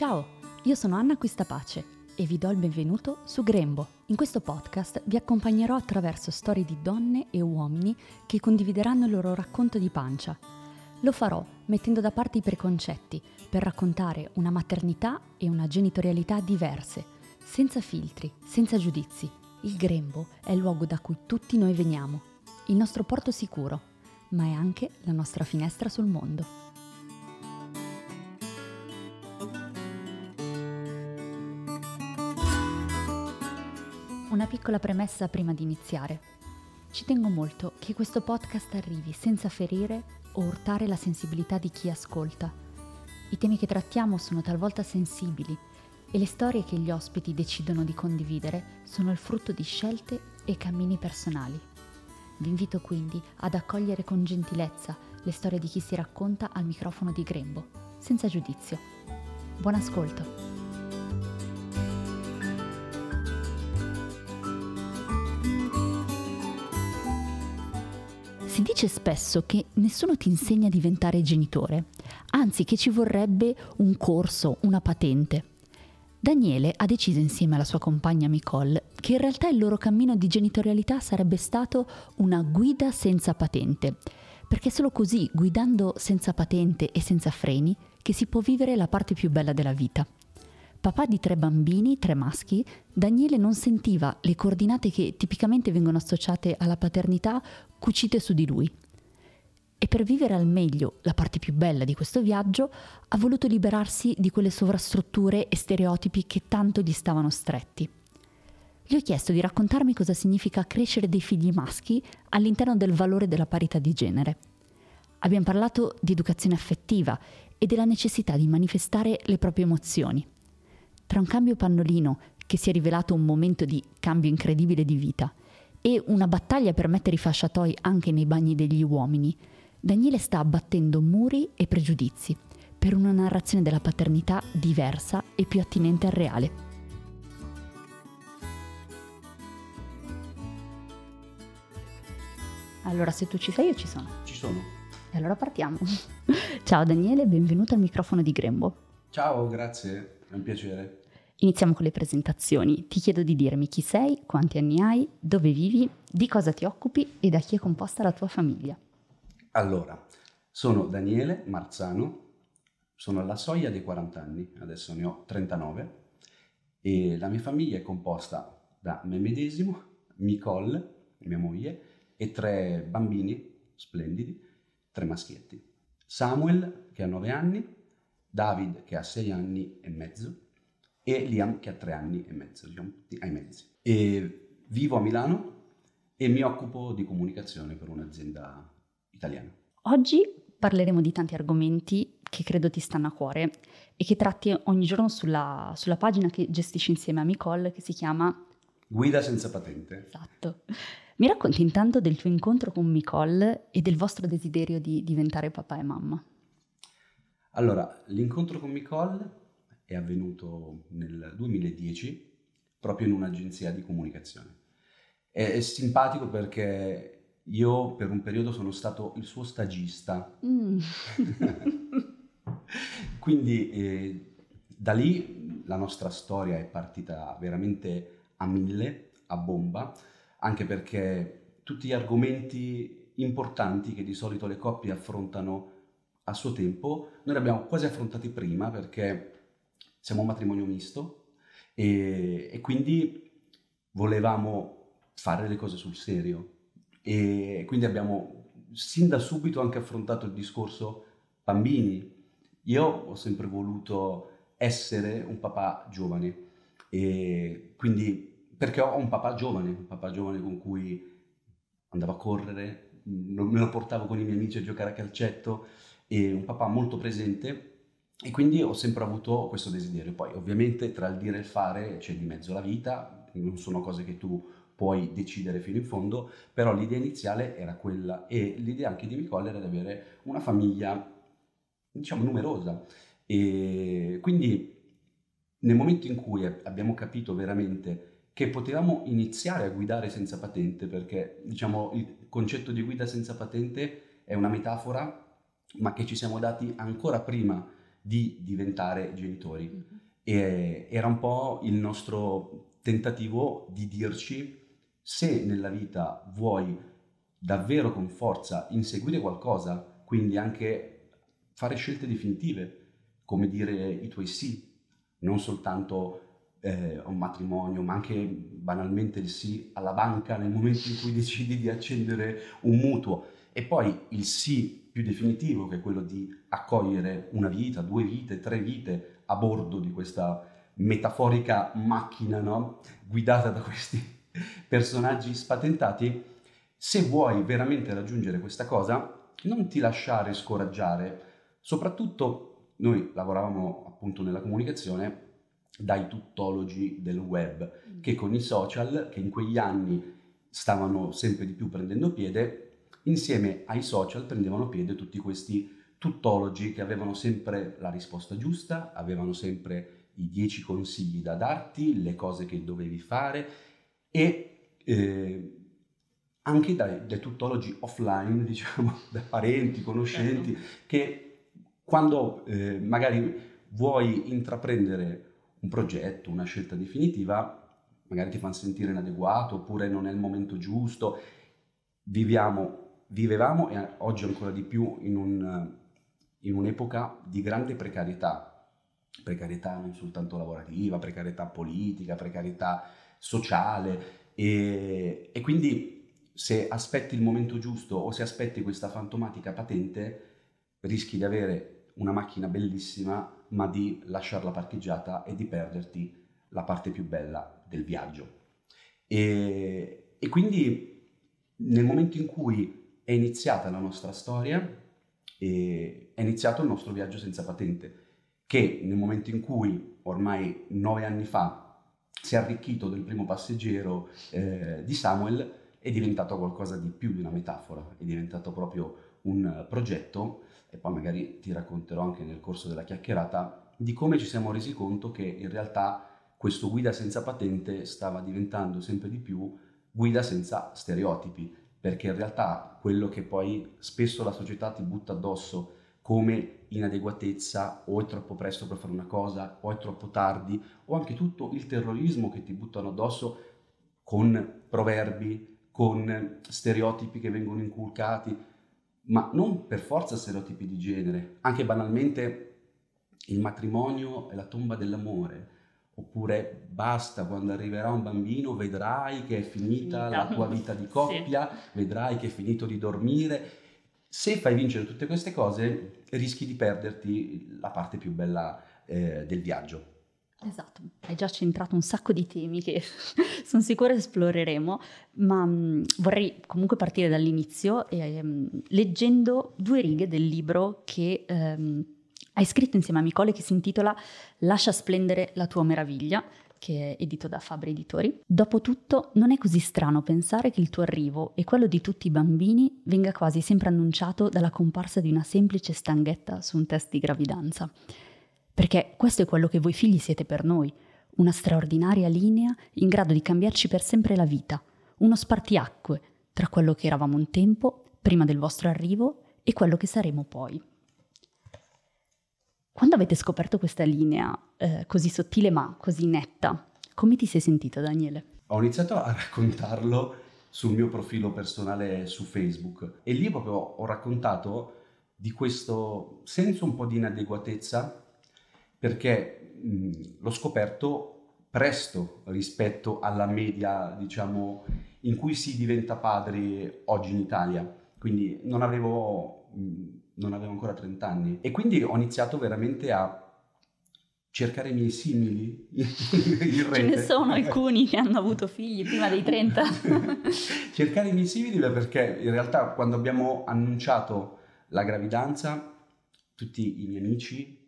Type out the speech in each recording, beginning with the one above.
Ciao, io sono Anna Quistapace e vi do il benvenuto su Grembo. In questo podcast vi accompagnerò attraverso storie di donne e uomini che condivideranno il loro racconto di pancia. Lo farò mettendo da parte i preconcetti per raccontare una maternità e una genitorialità diverse, senza filtri, senza giudizi. Il Grembo è il luogo da cui tutti noi veniamo, il nostro porto sicuro, ma è anche la nostra finestra sul mondo. Piccola premessa prima di iniziare. Ci tengo molto che questo podcast arrivi senza ferire o urtare la sensibilità di chi ascolta. I temi che trattiamo sono talvolta sensibili e le storie che gli ospiti decidono di condividere sono il frutto di scelte e cammini personali. Vi invito quindi ad accogliere con gentilezza le storie di chi si racconta al microfono di Grembo, senza giudizio. Buon ascolto! Dice spesso che nessuno ti insegna a diventare genitore, anzi che ci vorrebbe un corso, una patente. Daniele ha deciso insieme alla sua compagna Nicole che in realtà il loro cammino di genitorialità sarebbe stato una guida senza patente, perché è solo così, guidando senza patente e senza freni, che si può vivere la parte più bella della vita. Papà di tre bambini, tre maschi, Daniele non sentiva le coordinate che tipicamente vengono associate alla paternità cucite su di lui. E per vivere al meglio la parte più bella di questo viaggio ha voluto liberarsi di quelle sovrastrutture e stereotipi che tanto gli stavano stretti. Gli ho chiesto di raccontarmi cosa significa crescere dei figli maschi all'interno del valore della parità di genere. Abbiamo parlato di educazione affettiva e della necessità di manifestare le proprie emozioni tra un cambio pannolino che si è rivelato un momento di cambio incredibile di vita e una battaglia per mettere i fasciatoi anche nei bagni degli uomini, Daniele sta abbattendo muri e pregiudizi per una narrazione della paternità diversa e più attinente al reale. Allora, se tu ci sei, io ci sono. Ci sono. E allora partiamo. Ciao Daniele, benvenuto al microfono di Grembo. Ciao, grazie, è un piacere. Iniziamo con le presentazioni. Ti chiedo di dirmi chi sei, quanti anni hai, dove vivi, di cosa ti occupi e da chi è composta la tua famiglia. Allora, sono Daniele Marzano, sono alla soglia dei 40 anni, adesso ne ho 39 e la mia famiglia è composta da me medesimo, Nicole, mia moglie, e tre bambini splendidi, tre maschietti. Samuel che ha 9 anni, David che ha 6 anni e mezzo e Liam che ha tre anni e mezzo, diciamo, ai mezzi. E vivo a Milano e mi occupo di comunicazione per un'azienda italiana. Oggi parleremo di tanti argomenti che credo ti stanno a cuore e che tratti ogni giorno sulla, sulla pagina che gestisci insieme a Nicole che si chiama Guida senza patente. Esatto. Mi racconti intanto del tuo incontro con Nicole e del vostro desiderio di diventare papà e mamma? Allora, l'incontro con Nicole è avvenuto nel 2010 proprio in un'agenzia di comunicazione. È, è simpatico perché io per un periodo sono stato il suo stagista. Mm. Quindi eh, da lì la nostra storia è partita veramente a mille, a bomba, anche perché tutti gli argomenti importanti che di solito le coppie affrontano a suo tempo, noi li abbiamo quasi affrontati prima perché siamo un matrimonio misto e, e quindi volevamo fare le cose sul serio e quindi abbiamo sin da subito anche affrontato il discorso bambini. Io ho sempre voluto essere un papà giovane e quindi perché ho un papà giovane, un papà giovane con cui andavo a correre, me lo portavo con i miei amici a giocare a calcetto e un papà molto presente e quindi ho sempre avuto questo desiderio. Poi ovviamente tra il dire e il fare c'è di mezzo la vita, non sono cose che tu puoi decidere fino in fondo, però l'idea iniziale era quella e l'idea anche di Nicole era di avere una famiglia, diciamo, numerosa. E quindi nel momento in cui abbiamo capito veramente che potevamo iniziare a guidare senza patente, perché diciamo il concetto di guida senza patente è una metafora, ma che ci siamo dati ancora prima di diventare genitori. Mm-hmm. E era un po' il nostro tentativo di dirci se nella vita vuoi davvero con forza inseguire qualcosa, quindi anche fare scelte definitive, come dire i tuoi sì, non soltanto eh, un matrimonio, ma anche banalmente il sì alla banca nel momento in cui decidi di accendere un mutuo e poi il sì più definitivo che è quello di accogliere una vita, due vite, tre vite a bordo di questa metaforica macchina no? guidata da questi personaggi spatentati, se vuoi veramente raggiungere questa cosa, non ti lasciare scoraggiare, soprattutto noi lavoravamo appunto nella comunicazione dai tuttologi del web, mm. che con i social, che in quegli anni stavano sempre di più prendendo piede, insieme ai social prendevano piede tutti questi tuttologi che avevano sempre la risposta giusta, avevano sempre i dieci consigli da darti, le cose che dovevi fare e eh, anche dai, dai tuttologi offline, diciamo, da parenti, conoscenti, certo. che quando eh, magari vuoi intraprendere un progetto, una scelta definitiva, magari ti fanno sentire inadeguato oppure non è il momento giusto. Viviamo, vivevamo e oggi ancora di più in, un, in un'epoca di grande precarietà, precarietà non soltanto lavorativa, precarietà politica, precarietà sociale e, e quindi se aspetti il momento giusto o se aspetti questa fantomatica patente rischi di avere una macchina bellissima, ma di lasciarla parcheggiata e di perderti la parte più bella del viaggio. E, e quindi nel momento in cui è iniziata la nostra storia, è iniziato il nostro viaggio senza patente, che nel momento in cui ormai nove anni fa si è arricchito del primo passeggero eh, di Samuel, è diventato qualcosa di più di una metafora, è diventato proprio un progetto e poi magari ti racconterò anche nel corso della chiacchierata di come ci siamo resi conto che in realtà questo guida senza patente stava diventando sempre di più guida senza stereotipi, perché in realtà quello che poi spesso la società ti butta addosso come inadeguatezza o è troppo presto per fare una cosa o è troppo tardi o anche tutto il terrorismo che ti buttano addosso con proverbi, con stereotipi che vengono inculcati, ma non per forza stereotipi di genere, anche banalmente il matrimonio è la tomba dell'amore, oppure basta, quando arriverà un bambino vedrai che è finita, finita. la tua vita di coppia, sì. vedrai che è finito di dormire. Se fai vincere tutte queste cose rischi di perderti la parte più bella eh, del viaggio. Esatto, hai già centrato un sacco di temi che sono sicura esploreremo, ma mh, mm, vorrei comunque partire dall'inizio e, um, leggendo due righe del libro che um, hai scritto insieme a Micole che si intitola Lascia splendere la tua meraviglia, che è edito da Fabri Editori. Dopotutto non è così strano pensare che il tuo arrivo e quello di tutti i bambini venga quasi sempre annunciato dalla comparsa di una semplice stanghetta su un test di gravidanza perché questo è quello che voi figli siete per noi, una straordinaria linea in grado di cambiarci per sempre la vita, uno spartiacque tra quello che eravamo un tempo, prima del vostro arrivo, e quello che saremo poi. Quando avete scoperto questa linea eh, così sottile ma così netta, come ti sei sentito Daniele? Ho iniziato a raccontarlo sul mio profilo personale su Facebook e lì proprio ho raccontato di questo senso un po' di inadeguatezza perché mh, l'ho scoperto presto rispetto alla media, diciamo, in cui si diventa padri oggi in Italia. Quindi non avevo, mh, non avevo ancora 30 anni e quindi ho iniziato veramente a cercare i miei simili in rete. Ce ne sono alcuni che hanno avuto figli prima dei 30. cercare i miei simili perché in realtà quando abbiamo annunciato la gravidanza, tutti i miei amici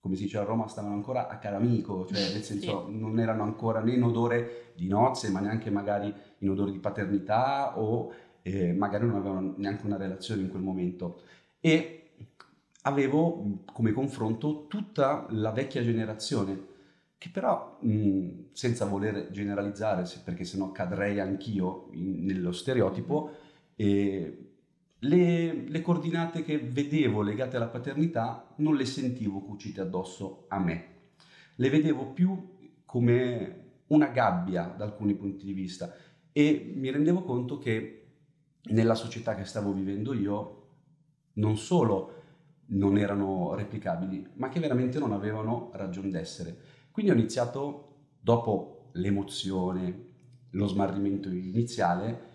come si dice a Roma, stavano ancora a caramico, cioè nel senso sì. non erano ancora né in odore di nozze, ma neanche magari in odore di paternità o eh, magari non avevano neanche una relazione in quel momento. E avevo come confronto tutta la vecchia generazione, che però, mh, senza voler generalizzare, perché sennò cadrei anch'io in, nello stereotipo, eh, le, le, coordinate che vedevo legate alla paternità non le sentivo cucite addosso a me, le vedevo più come una gabbia da alcuni punti di vista. E mi rendevo conto che nella società che stavo vivendo io non solo non erano replicabili, ma che veramente non avevano ragione d'essere. Quindi ho iniziato, dopo l'emozione, lo smarrimento iniziale,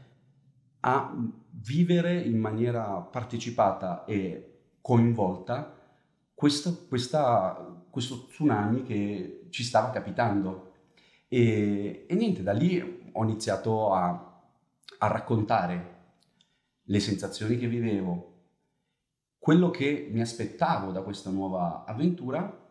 a vivere in maniera partecipata e coinvolta questo, questa, questo tsunami che ci stava capitando. E, e, niente, da lì ho iniziato a, a raccontare le sensazioni che vivevo, quello che mi aspettavo da questa nuova avventura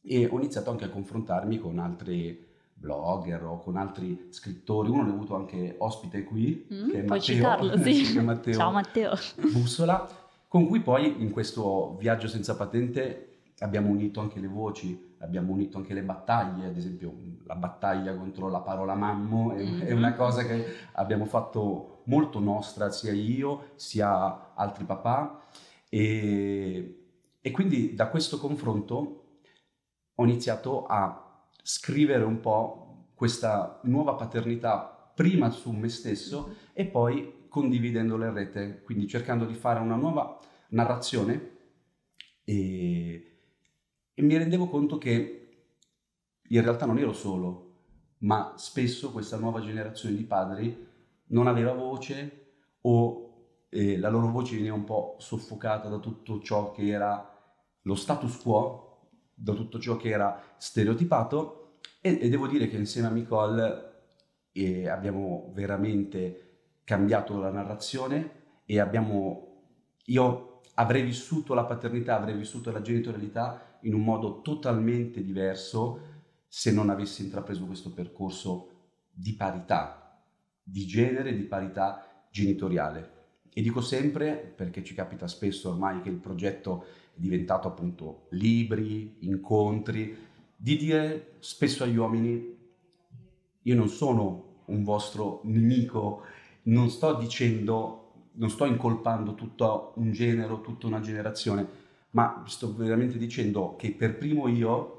e ho iniziato anche a confrontarmi con altri blogger o con altri scrittori. Uno ne ho avuto anche ospite qui, mm, che è Matteo, citarlo, sì. che è Matteo Ciao Matteo. Bussola, con cui poi in questo viaggio senza patente abbiamo unito anche le voci, abbiamo unito anche le battaglie, ad esempio la battaglia contro la parola mammo è, mm-hmm. è una cosa che abbiamo fatto molto nostra, sia io sia altri papà e, e quindi da questo confronto ho iniziato a scrivere un po' questa nuova paternità prima su me stesso e poi condividendolo in rete, quindi cercando di fare una nuova narrazione. E, e mi rendevo conto che in realtà non ero solo, ma spesso questa nuova generazione di padri non aveva voce o eh, la loro voce veniva un po' soffocata da tutto ciò che era lo status quo, da tutto ciò che era stereotipato e, e devo dire che insieme a Nicole eh, abbiamo veramente cambiato la narrazione e abbiamo, io avrei vissuto la paternità, avrei vissuto la genitorialità in un modo totalmente diverso se non avessi intrapreso questo percorso di parità, di genere, di parità genitoriale. E dico sempre, perché ci capita spesso ormai che il progetto è diventato appunto libri, incontri, di dire spesso agli uomini, io non sono un vostro nemico, non sto dicendo, non sto incolpando tutto un genere, tutta una generazione, ma sto veramente dicendo che per primo io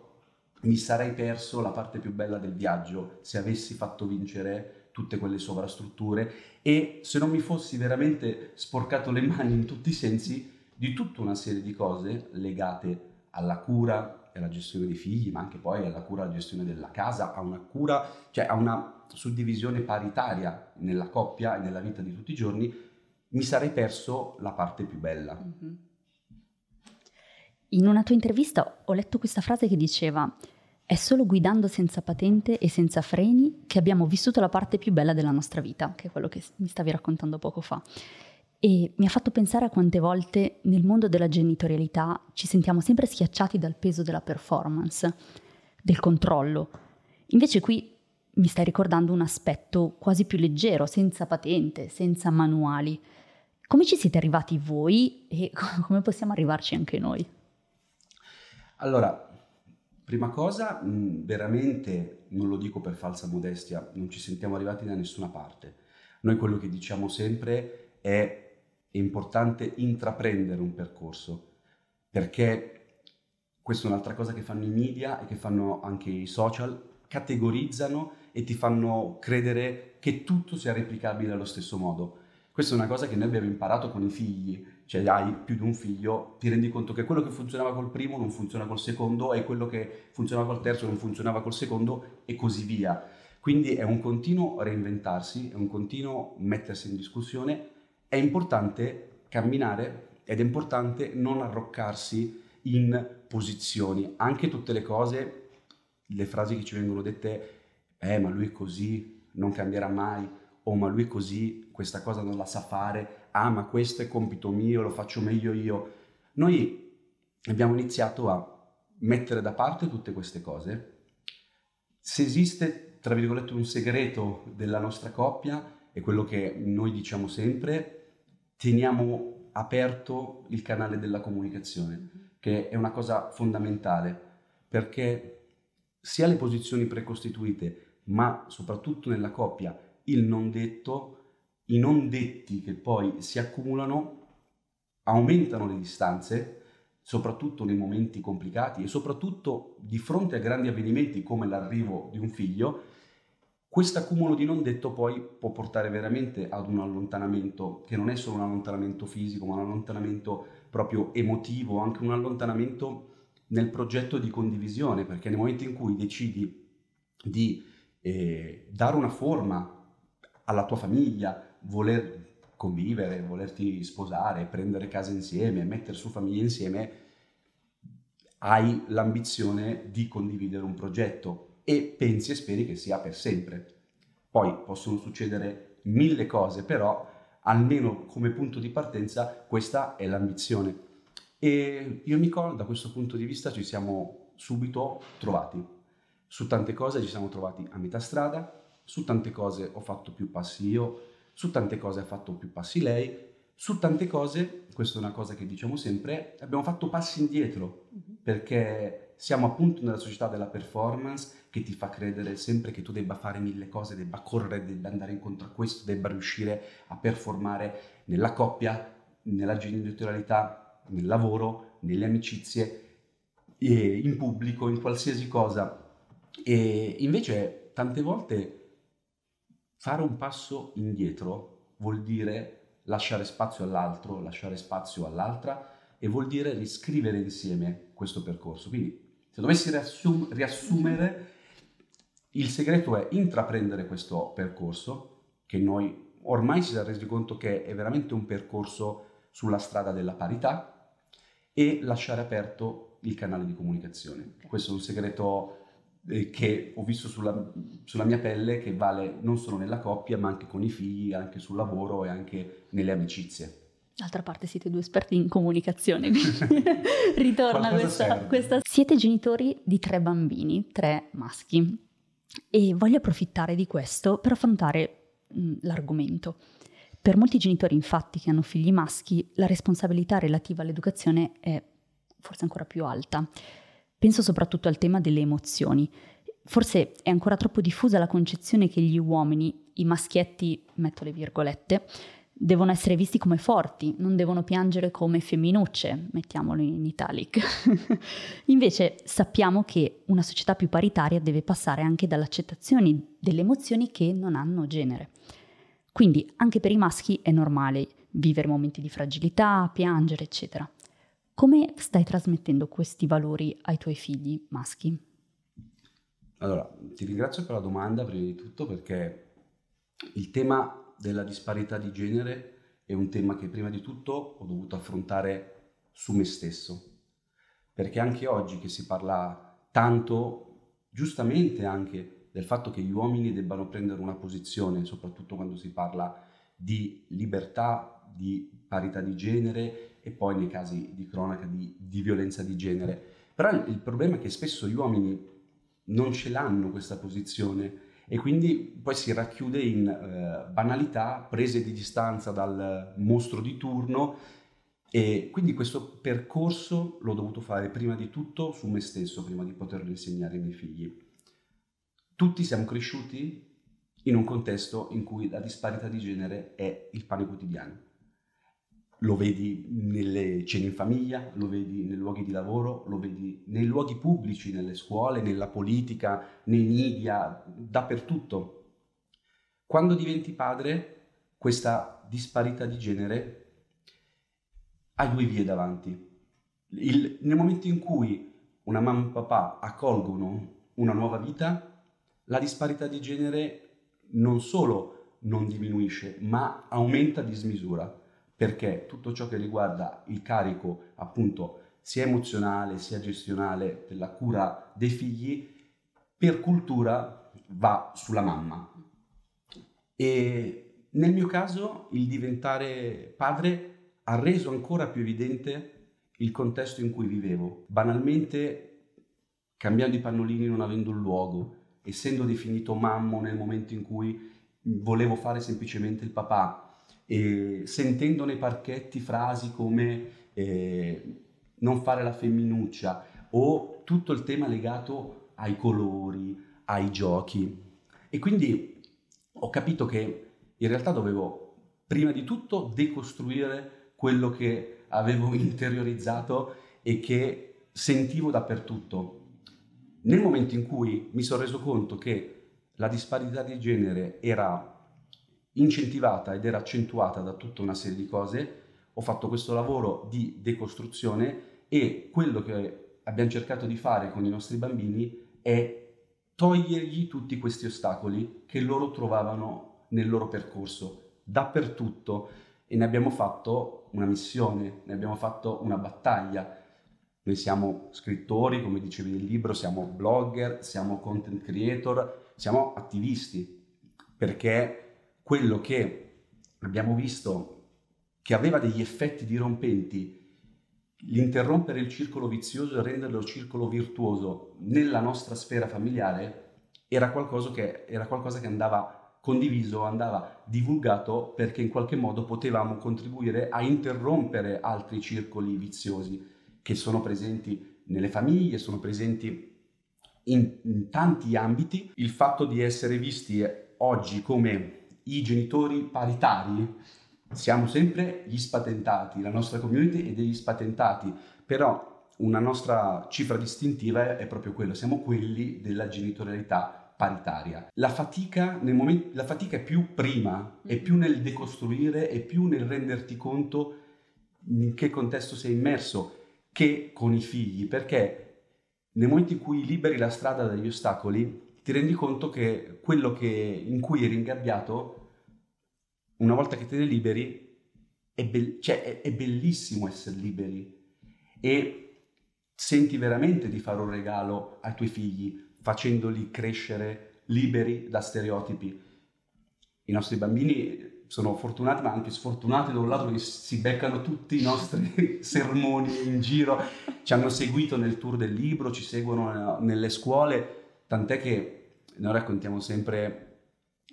mi sarei perso la parte più bella del viaggio se avessi fatto vincere tutte quelle sovrastrutture e se non mi fossi veramente sporcato le mani in tutti i sensi di tutta una serie di cose legate alla cura, e alla gestione dei figli, ma anche poi alla cura e alla gestione della casa, a una cura, cioè a una suddivisione paritaria nella coppia e nella vita di tutti i giorni, mi sarei perso la parte più bella. Mm-hmm. In una tua intervista ho letto questa frase che diceva è solo guidando senza patente e senza freni che abbiamo vissuto la parte più bella della nostra vita, che è quello che mi stavi raccontando poco fa. E mi ha fatto pensare a quante volte nel mondo della genitorialità ci sentiamo sempre schiacciati dal peso della performance, del controllo. Invece qui mi stai ricordando un aspetto quasi più leggero, senza patente, senza manuali. Come ci siete arrivati voi e come possiamo arrivarci anche noi? Allora, prima cosa, veramente non lo dico per falsa modestia, non ci sentiamo arrivati da nessuna parte. Noi quello che diciamo sempre è è importante intraprendere un percorso, perché questa è un'altra cosa che fanno i media e che fanno anche i social, categorizzano e ti fanno credere che tutto sia replicabile allo stesso modo. Questa è una cosa che noi abbiamo imparato con i figli, cioè hai più di un figlio, ti rendi conto che quello che funzionava col primo non funziona col secondo e quello che funzionava col terzo non funzionava col secondo e così via. Quindi è un continuo reinventarsi, è un continuo mettersi in discussione è importante camminare ed è importante non arroccarsi in posizioni. Anche tutte le cose, le frasi che ci vengono dette, eh ma lui è così, non cambierà mai, o ma lui è così, questa cosa non la sa fare, ah ma questo è compito mio, lo faccio meglio io. Noi abbiamo iniziato a mettere da parte tutte queste cose. Se esiste, tra virgolette, un segreto della nostra coppia, è quello che noi diciamo sempre, teniamo aperto il canale della comunicazione, che è una cosa fondamentale, perché sia le posizioni precostituite, ma soprattutto nella coppia, il non detto, i non detti che poi si accumulano aumentano le distanze, soprattutto nei momenti complicati e soprattutto di fronte a grandi avvenimenti come l'arrivo di un figlio, questo accumulo di non detto poi può portare veramente ad un allontanamento che non è solo un allontanamento fisico, ma un allontanamento proprio emotivo, anche un allontanamento nel progetto di condivisione, perché nel momento in cui decidi di eh, dare una forma alla tua famiglia, voler convivere, volerti sposare, prendere casa insieme, mettere su famiglia insieme, hai l'ambizione di condividere un progetto e pensi e speri che sia per sempre. Poi possono succedere mille cose, però almeno come punto di partenza questa è l'ambizione. E io e Nicole da questo punto di vista ci siamo subito trovati. Su tante cose ci siamo trovati a metà strada, su tante cose ho fatto più passi io, su tante cose ha fatto più passi lei, su tante cose, questa è una cosa che diciamo sempre, abbiamo fatto passi indietro, mhm. perché siamo appunto nella società della performance che ti fa credere sempre che tu debba fare mille cose, debba correre, debba andare incontro a questo, debba riuscire a performare nella coppia, nella genitorialità, nel lavoro, nelle amicizie, in pubblico, in qualsiasi cosa. E invece tante volte fare un passo indietro vuol dire lasciare spazio all'altro, lasciare spazio all'altra e vuol dire riscrivere insieme questo percorso. Quindi se dovessi riassum- riassumere, il segreto è intraprendere questo percorso che noi ormai ci siamo resi conto che è veramente un percorso sulla strada della parità, e lasciare aperto il canale di comunicazione. Questo è un segreto eh, che ho visto sulla, sulla, mia pelle che vale non solo nella coppia ma anche con i figli, anche sul lavoro e anche nelle amicizie. D'altra parte siete due esperti in comunicazione, ritorna questa, questa... Siete genitori di tre bambini, tre maschi, e voglio approfittare di questo per affrontare mh, l'argomento. Per molti genitori infatti che hanno figli maschi la responsabilità relativa all'educazione è forse ancora più alta. Penso soprattutto al tema delle emozioni. Forse è ancora troppo diffusa la concezione che gli uomini, i maschietti, metto le virgolette, devono essere visti come forti, non devono piangere come femminucce, mettiamolo in italic. Invece sappiamo che una società più paritaria deve passare anche dall'accettazione delle emozioni che non hanno genere. Quindi anche per i maschi è normale vivere momenti di fragilità, piangere, eccetera. Come stai trasmettendo questi valori ai tuoi figli maschi? Allora, ti ringrazio per la domanda prima di tutto perché il tema della disparità di genere è un tema che prima di tutto ho dovuto affrontare su me stesso. Perché anche oggi che si parla tanto, giustamente anche del fatto che gli uomini debbano prendere una posizione, soprattutto quando si parla di libertà, di parità di genere e poi nei casi di cronaca di, di violenza di genere. Però il, problema è che spesso gli uomini non ce l'hanno questa posizione e quindi poi si racchiude in eh, banalità, prese di distanza dal mostro di turno e quindi questo percorso l'ho dovuto fare prima di tutto su me stesso, prima di poterlo insegnare ai miei figli tutti siamo cresciuti in un contesto in cui la disparità di genere è il pane quotidiano. Lo vedi nelle cene in famiglia, lo vedi nei luoghi di lavoro, lo vedi nei luoghi pubblici, nelle scuole, nella politica, nei media, dappertutto. Quando diventi padre, questa disparità di genere hai due vie davanti. Il, nel momento in cui una mamma e papà accolgono una nuova vita, la disparità di genere non solo non diminuisce, ma aumenta a dismisura, perché tutto ciò che riguarda il carico appunto sia emozionale sia gestionale della cura dei figli, per cultura va sulla mamma. E nel mio caso il diventare padre ha reso ancora più evidente il contesto in cui vivevo. Banalmente, cambiando i pannolini non avendo un luogo, essendo definito mammo nel momento in cui volevo fare semplicemente il papà, e sentendo nei parchetti frasi come eh, non fare la femminuccia o tutto il tema legato ai colori, ai giochi. E quindi ho capito che in realtà dovevo prima di tutto decostruire quello che avevo interiorizzato e che sentivo dappertutto. Nel momento in cui mi sono reso conto che la disparità di genere era incentivata ed era accentuata da tutta una serie di cose, ho fatto questo lavoro di decostruzione e quello che abbiamo cercato di fare con i nostri bambini è togliergli tutti questi ostacoli che loro trovavano nel loro percorso, dappertutto, e ne abbiamo fatto una missione, ne abbiamo fatto una battaglia. Noi siamo scrittori, come dicevi nel libro, siamo blogger, siamo content creator, siamo attivisti, perché quello che abbiamo visto che aveva degli effetti dirompenti, l'interrompere il circolo vizioso e renderlo circolo virtuoso nella nostra sfera familiare era qualcosa che, era qualcosa che andava condiviso, andava divulgato perché in qualche modo potevamo contribuire a interrompere altri circoli viziosi che sono presenti nelle famiglie, sono presenti in, in tanti ambiti. Il fatto di essere visti oggi come i genitori paritari, siamo sempre gli spatentati, la nostra community è degli spatentati, però una nostra cifra distintiva è proprio quella, siamo quelli della genitorialità paritaria. La fatica, momento, la fatica è più prima, è più nel decostruire, è più nel renderti conto in che contesto sei immerso che con i figli, perché nel momento in cui liberi la strada dagli ostacoli, ti rendi conto che quello che, in cui eri ingabbiato, una volta che te ne liberi, è, be- cioè, è, è bellissimo essere liberi. E senti veramente di fare un regalo ai tuoi figli, facendoli crescere liberi da stereotipi. I nostri bambini sono fortunati ma anche sfortunati da un lato che si beccano tutti i nostri sermoni in giro, ci hanno seguito nel tour del libro, ci seguono nelle scuole, tant'è che noi raccontiamo sempre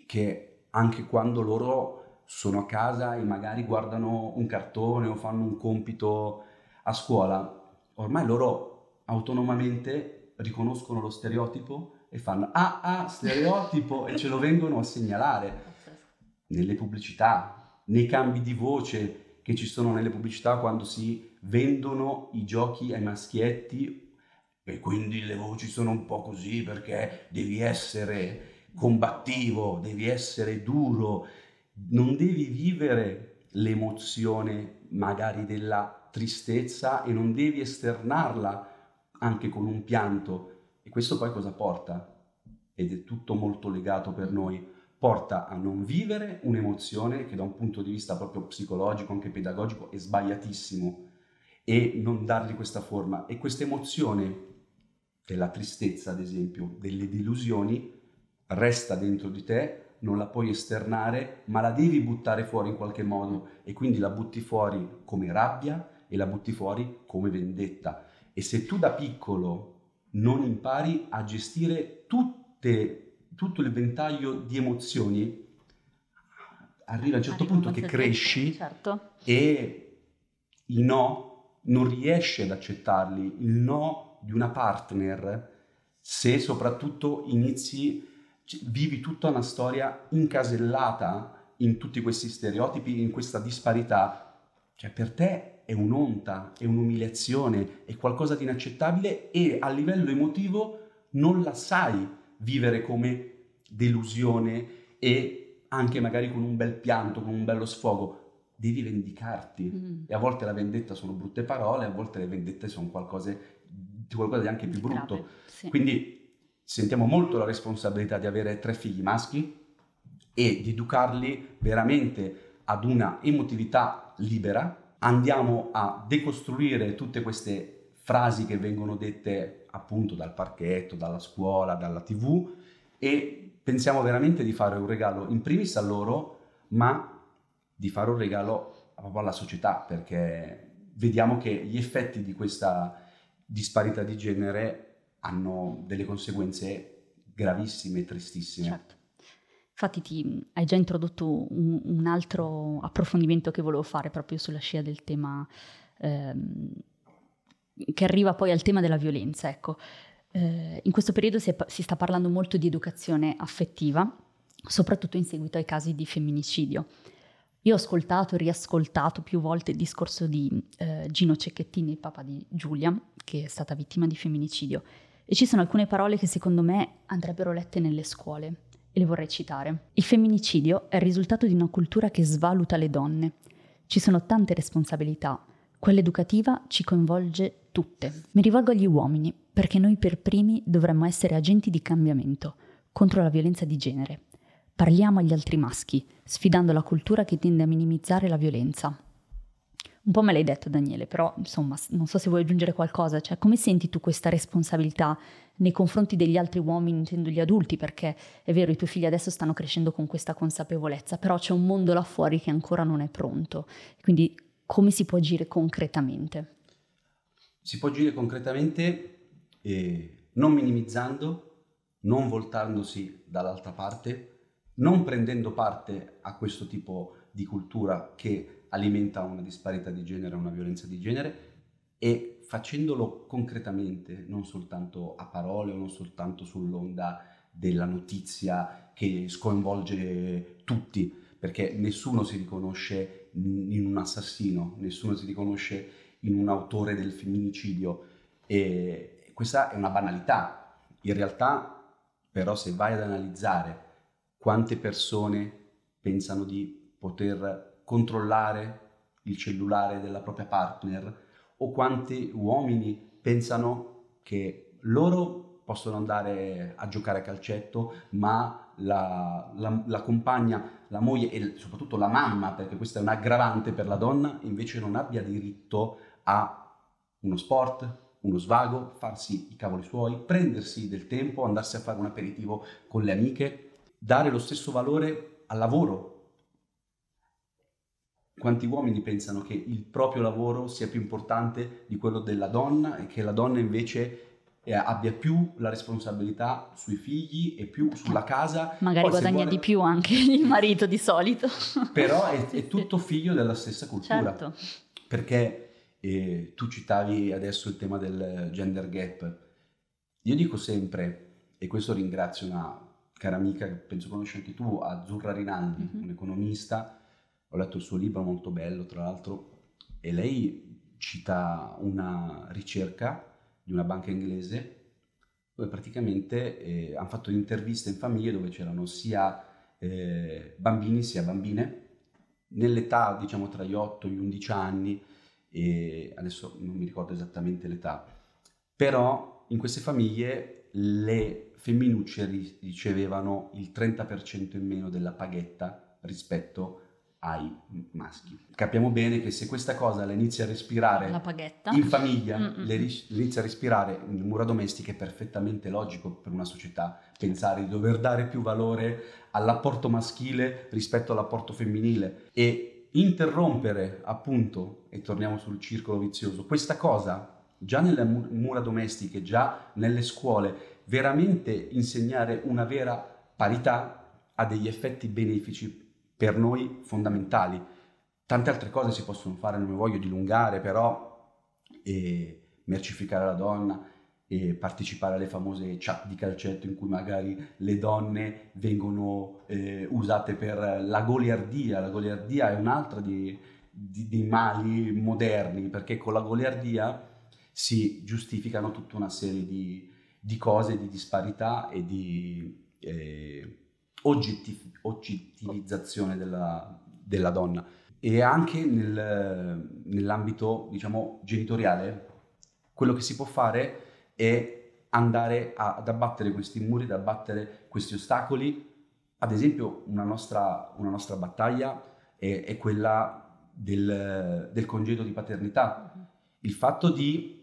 che anche quando loro sono a casa e magari guardano un cartone o fanno un compito a scuola, ormai loro autonomamente riconoscono lo stereotipo e fanno ah ah stereotipo e ce lo vengono a segnalare. Nelle pubblicità, nei cambi di voce che ci sono nelle pubblicità quando si vendono i giochi ai maschietti e quindi le voci sono un po' così perché devi essere combattivo, devi essere duro, non devi vivere l'emozione magari della tristezza e non devi esternarla anche con un pianto. E questo poi cosa porta? Ed è tutto molto legato per noi. Porta a non vivere un'emozione che da un punto di vista proprio psicologico, anche pedagogico, è sbagliatissimo e non dargli questa forma. E questa emozione della tristezza, ad esempio, delle delusioni, resta dentro di te, non la puoi esternare, ma la devi buttare fuori in qualche modo e quindi la butti fuori come rabbia e la butti fuori come vendetta. E se tu da piccolo non impari a gestire tutte, tutto il ventaglio di emozioni, arriva a un certo punto che cresci certo. e i no non riesci ad accettarli. Il no di una partner se soprattutto inizi, vivi tutta una storia incasellata in tutti questi stereotipi, in questa disparità, cioè per te è un'onta, è un'umiliazione, è qualcosa di inaccettabile e a livello emotivo non la sai vivere come delusione e anche magari con un bel pianto, con un bello sfogo. Devi vendicarti mm. e a volte la vendetta sono brutte parole, a volte le vendette sono qualcosa di qualcosa di anche più brutto. Sì. Quindi sentiamo molto la responsabilità di avere tre figli maschi e di educarli veramente ad una emotività libera. Andiamo a decostruire tutte queste frasi che vengono dette appunto dal parchetto, dalla scuola, dalla tv e pensiamo veramente di fare un regalo in primis a loro, ma di fare un regalo proprio alla società perché vediamo che gli effetti di questa disparità di genere hanno delle conseguenze gravissime e tristissime. Certo. Infatti ti, hai già introdotto un, un, altro approfondimento che volevo fare proprio sulla scia del tema ehm, che arriva poi al tema della violenza. Ecco, eh, in questo periodo si, è, si sta parlando molto di educazione affettiva, soprattutto in seguito ai casi di femminicidio. Io ho ascoltato e riascoltato più volte il discorso di eh, Gino Cecchettini, il papà di Giulia, che è stata vittima di femminicidio, e ci sono alcune parole che secondo me andrebbero lette nelle scuole e le vorrei citare. Il femminicidio è il risultato di una cultura che svaluta le donne. Ci sono tante responsabilità. Quella educativa ci coinvolge tutte. Mi rivolgo agli uomini, perché noi per primi dovremmo essere agenti di cambiamento contro la violenza di genere. Parliamo agli altri maschi, sfidando la cultura che tende a minimizzare la violenza. Un po' me l'hai detto Daniele, però insomma non so se vuoi aggiungere qualcosa, cioè come senti tu questa responsabilità nei confronti degli altri uomini, intendo gli adulti, perché è vero i tuoi figli adesso stanno crescendo con questa consapevolezza, però c'è un mondo là fuori che ancora non è pronto, quindi come si può agire concretamente? Si può agire concretamente eh, non minimizzando, non voltandosi dall'altra parte, non prendendo parte a questo tipo di cultura che alimenta una disparità di genere, una violenza di genere e facendolo concretamente, non soltanto a parole o non soltanto sull'onda della notizia che sconvolge tutti, perché nessuno si riconosce in un assassino, nessuno si riconosce in un autore del femminicidio e questa è una banalità. In realtà però se vai ad analizzare quante persone pensano di poter controllare il cellulare della propria partner o quanti uomini pensano che loro possono andare a giocare a calcetto, ma la, la, la, compagna, la moglie e soprattutto la mamma, perché questa è un aggravante per la donna, invece non abbia diritto a uno sport, uno svago, farsi i cavoli suoi, prendersi del tempo, andarsi a fare un aperitivo con le amiche, dare lo stesso valore al lavoro. Quanti uomini pensano che il proprio lavoro sia più importante di quello della donna e che la donna invece eh, abbia più la responsabilità sui figli e più sulla casa. Magari Poi guadagna vuole... di più anche il marito di solito. Però è, è tutto figlio della stessa cultura. Certo. Perché eh, tu citavi adesso il tema del gender gap. Io dico sempre, e questo ringrazio una cara amica che penso conosci anche tu, Azzurra Rinaldi, mm-hmm. un'economista, ho letto il suo libro molto bello tra l'altro, e lei cita una ricerca di una banca inglese dove praticamente eh, hanno fatto interviste in famiglie dove c'erano sia eh, bambini sia bambine nell'età diciamo tra gli 8 e gli 11 anni e adesso non mi ricordo esattamente l'età però in queste famiglie le femminucce ricevevano il 30% in meno della paghetta rispetto ai maschi. Capiamo bene che se questa cosa la inizia a respirare in famiglia, le ris- inizia a respirare in mura domestiche, è perfettamente logico per una società pensare di dover dare più valore all'apporto maschile rispetto all'apporto femminile e interrompere appunto, e torniamo sul circolo vizioso, questa cosa già nelle mura domestiche, già nelle scuole, veramente insegnare una vera parità ha degli effetti benefici per noi fondamentali. Tante altre cose si possono fare, non mi voglio dilungare, però eh, mercificare la donna, e partecipare alle famose chat di calcetto in cui magari le donne vengono eh, usate per la goliardia. La goliardia è un'altra di, di, dei mali moderni, perché con la goliardia si giustificano tutta una serie di, di cose, di disparità e di eh, oggettiv- oggettivizzazione della, della, donna. E anche nel, nell'ambito, diciamo, genitoriale, quello che si può fare è andare a, ad abbattere questi muri, ad abbattere questi ostacoli. Ad esempio, una nostra, una nostra battaglia è, è quella del, del congedo di paternità. Il fatto di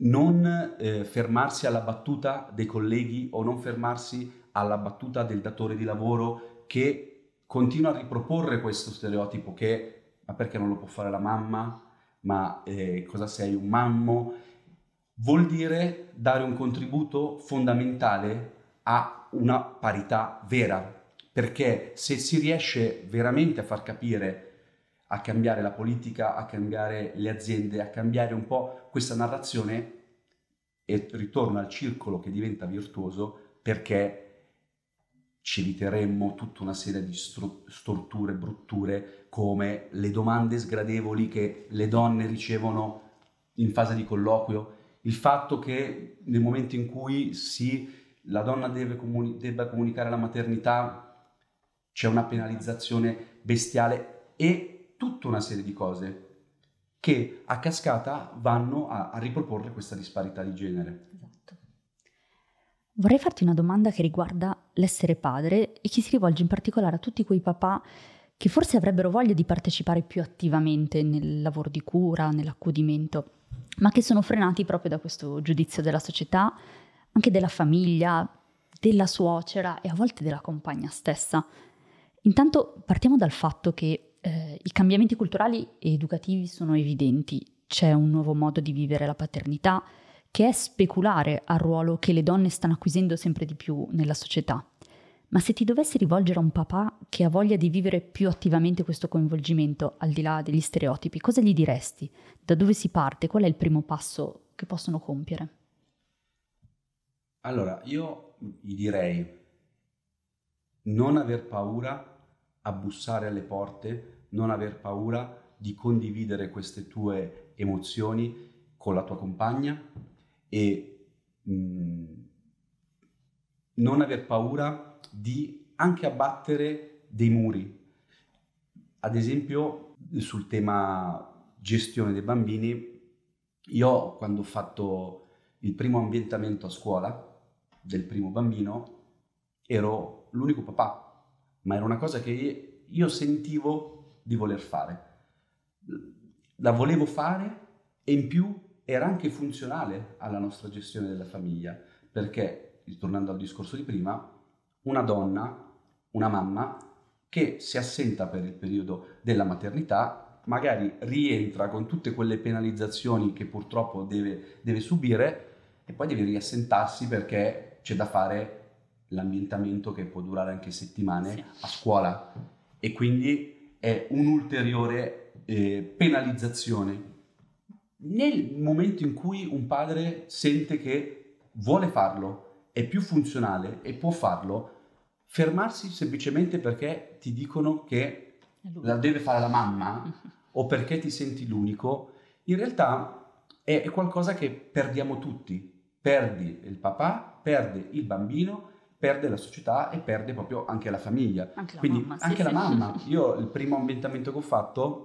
non eh, fermarsi alla battuta dei colleghi o non fermarsi alla battuta del datore di lavoro che continua a riproporre questo stereotipo che ma perché non lo può fare la mamma? Ma eh, cosa sei un mammo? Vuol dire dare un contributo fondamentale a una parità vera, perché se si riesce veramente a far capire a cambiare la politica, a cambiare le aziende, a cambiare un po' questa narrazione e ritorno al circolo che diventa virtuoso perché ci eviteremmo tutta una serie di stru- storture, brutture, come le domande sgradevoli che le donne ricevono in fase di colloquio, il fatto che nel momento in cui si, la donna comuni- debba comunicare la maternità c'è una penalizzazione bestiale e tutta una serie di cose che a cascata vanno a, a riproporre questa disparità di genere. Esatto. Vorrei farti una domanda che riguarda l'essere padre e che si rivolge in particolare a tutti quei papà che forse avrebbero voglia di partecipare più attivamente nel lavoro di cura, nell'accudimento, ma che sono frenati proprio da questo giudizio della società, anche della famiglia, della suocera e a volte della compagna stessa. Intanto partiamo dal fatto che eh, i cambiamenti culturali e educativi sono evidenti. C'è un nuovo modo di vivere la paternità che è speculare al ruolo che le donne stanno acquisendo sempre di più nella società. Ma se ti dovessi rivolgere a un papà che ha voglia di vivere più attivamente questo coinvolgimento, al di là degli stereotipi, cosa gli diresti? Da dove si parte? Qual è il primo passo che possono compiere? Allora, io gli direi non aver paura a bussare alle porte, non aver paura di condividere queste tue emozioni con la tua compagna e mh, mm, non aver paura di anche abbattere dei muri. Ad esempio, sul tema gestione dei bambini, io quando ho fatto il primo ambientamento a scuola del primo bambino, ero l'unico papà ma era una cosa che io sentivo di voler fare. La volevo fare e in più era anche funzionale alla nostra gestione della famiglia, perché, ritornando al discorso di prima, una donna, una mamma, che si assenta per il periodo della maternità, magari rientra con tutte quelle penalizzazioni che purtroppo deve, deve subire e poi deve riassentarsi perché c'è da fare l'ambientamento che può durare anche settimane sì. a scuola e quindi è un'ulteriore eh, penalizzazione. Nel momento in cui un padre sente che vuole farlo, è più funzionale e può farlo, fermarsi semplicemente perché ti dicono che la deve fare la mamma o perché ti senti l'unico, in realtà è, è qualcosa che perdiamo tutti. Perdi il papà, perde il bambino perde la società e perde proprio anche la famiglia. Anche la Quindi mamma, anche sì, la sì. mamma. Io il primo ambientamento che ho fatto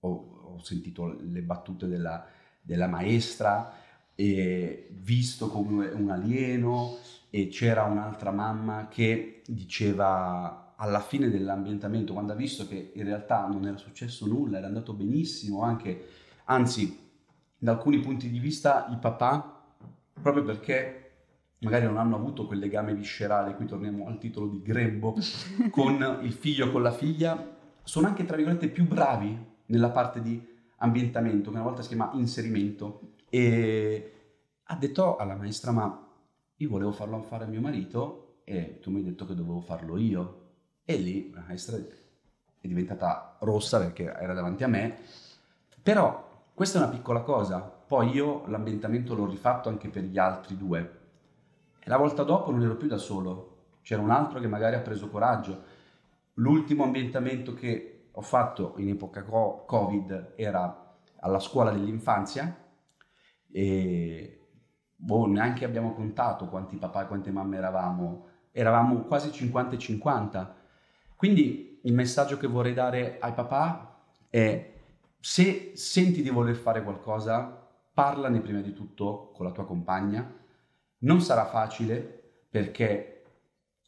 ho, ho sentito le battute della, della maestra e visto come un alieno e c'era un'altra mamma che diceva alla fine dell'ambientamento quando ha visto che in realtà non era successo nulla, era andato benissimo anche, anzi da alcuni punti di vista il papà proprio perché magari non hanno avuto quel legame viscerale, qui torniamo al titolo di Grembo, con il figlio, con la figlia, sono anche, tra virgolette, più bravi nella parte di ambientamento, che una volta si chiama inserimento. E ha detto alla maestra, ma io volevo farlo fare a mio marito e tu mi hai detto che dovevo farlo io. E lì la maestra è diventata rossa perché era davanti a me, però questa è una piccola cosa. Poi io l'ambientamento l'ho rifatto anche per gli altri due la volta dopo non ero più da solo, c'era un altro che magari ha preso coraggio. L'ultimo ambientamento che ho fatto in epoca Covid era alla scuola dell'infanzia e boh, neanche abbiamo contato quanti papà e quante mamme eravamo, eravamo quasi 50 e 50. Quindi il messaggio che vorrei dare ai papà è se senti di voler fare qualcosa, parlane prima di tutto con la tua compagna, non sarà facile perché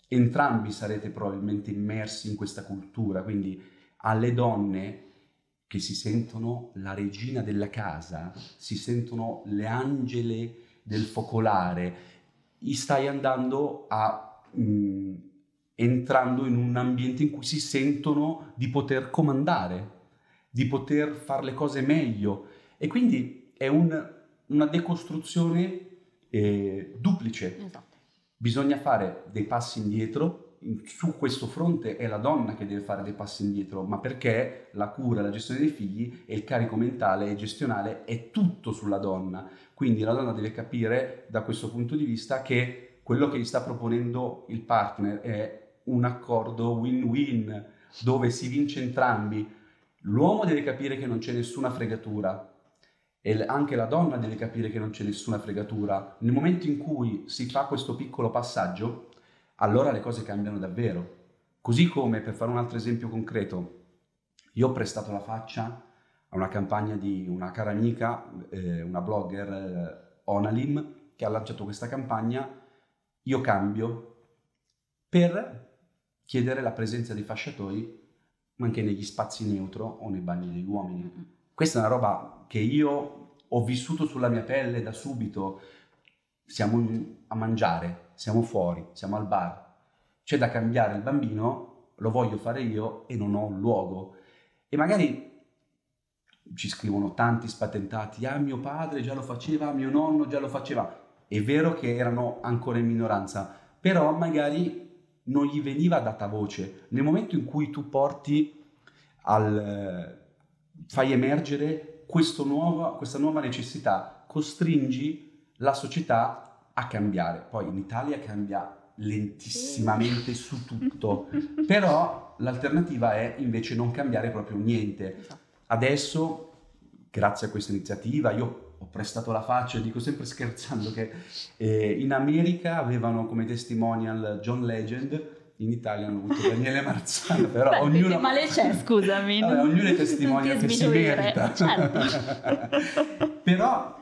entrambi sarete probabilmente immersi in questa cultura, quindi alle donne che si sentono la regina della casa, si sentono le angele del focolare, gli stai andando a mh, mm, entrando in un ambiente in cui si sentono di poter comandare, di poter fare le cose meglio e quindi è un, una decostruzione eh, duplice. Esatto. Bisogna fare dei passi indietro, su questo fronte è la donna che deve fare dei passi indietro, ma perché la cura, la gestione dei figli e il carico mentale e gestionale è tutto sulla donna. Quindi la donna deve capire da questo punto di vista che quello che gli sta proponendo il partner è un accordo win-win dove si vince entrambi. L'uomo deve capire che non c'è nessuna fregatura e anche la donna deve capire che non c'è nessuna fregatura. Nel momento in cui si fa questo piccolo passaggio, allora le cose cambiano davvero. Così come, per fare un altro esempio concreto, io ho prestato la faccia a una campagna di una cara amica, eh, una blogger, eh, Onalim, che ha lanciato questa campagna Io cambio per chiedere la presenza dei fasciatori anche negli spazi neutro o nei bagni degli uomini. Questa è una roba che io ho vissuto sulla mia pelle da subito. Siamo a mangiare, siamo fuori, siamo al bar. C'è da cambiare il bambino, lo voglio fare io e non ho un luogo. E magari ci scrivono tanti spatentati, ah mio padre già lo faceva, mio nonno già lo faceva. È vero che erano ancora in minoranza, però magari non gli veniva data voce. Nel momento in cui tu porti al, fai emergere nuovo, questa nuova necessità, costringi la società a cambiare. Poi in Italia cambia lentissimamente su tutto, però l'alternativa è invece non cambiare proprio niente. Esatto. Adesso, grazie a questa iniziativa, io ho prestato la faccia, dico sempre scherzando che eh, in America avevano come testimonial John Legend in Italia hanno avuto Daniele Marzano, però Beh, ognuno... Che male c'è, scusami. Vabbè, ognuno è testimonia che si merita. Certo. però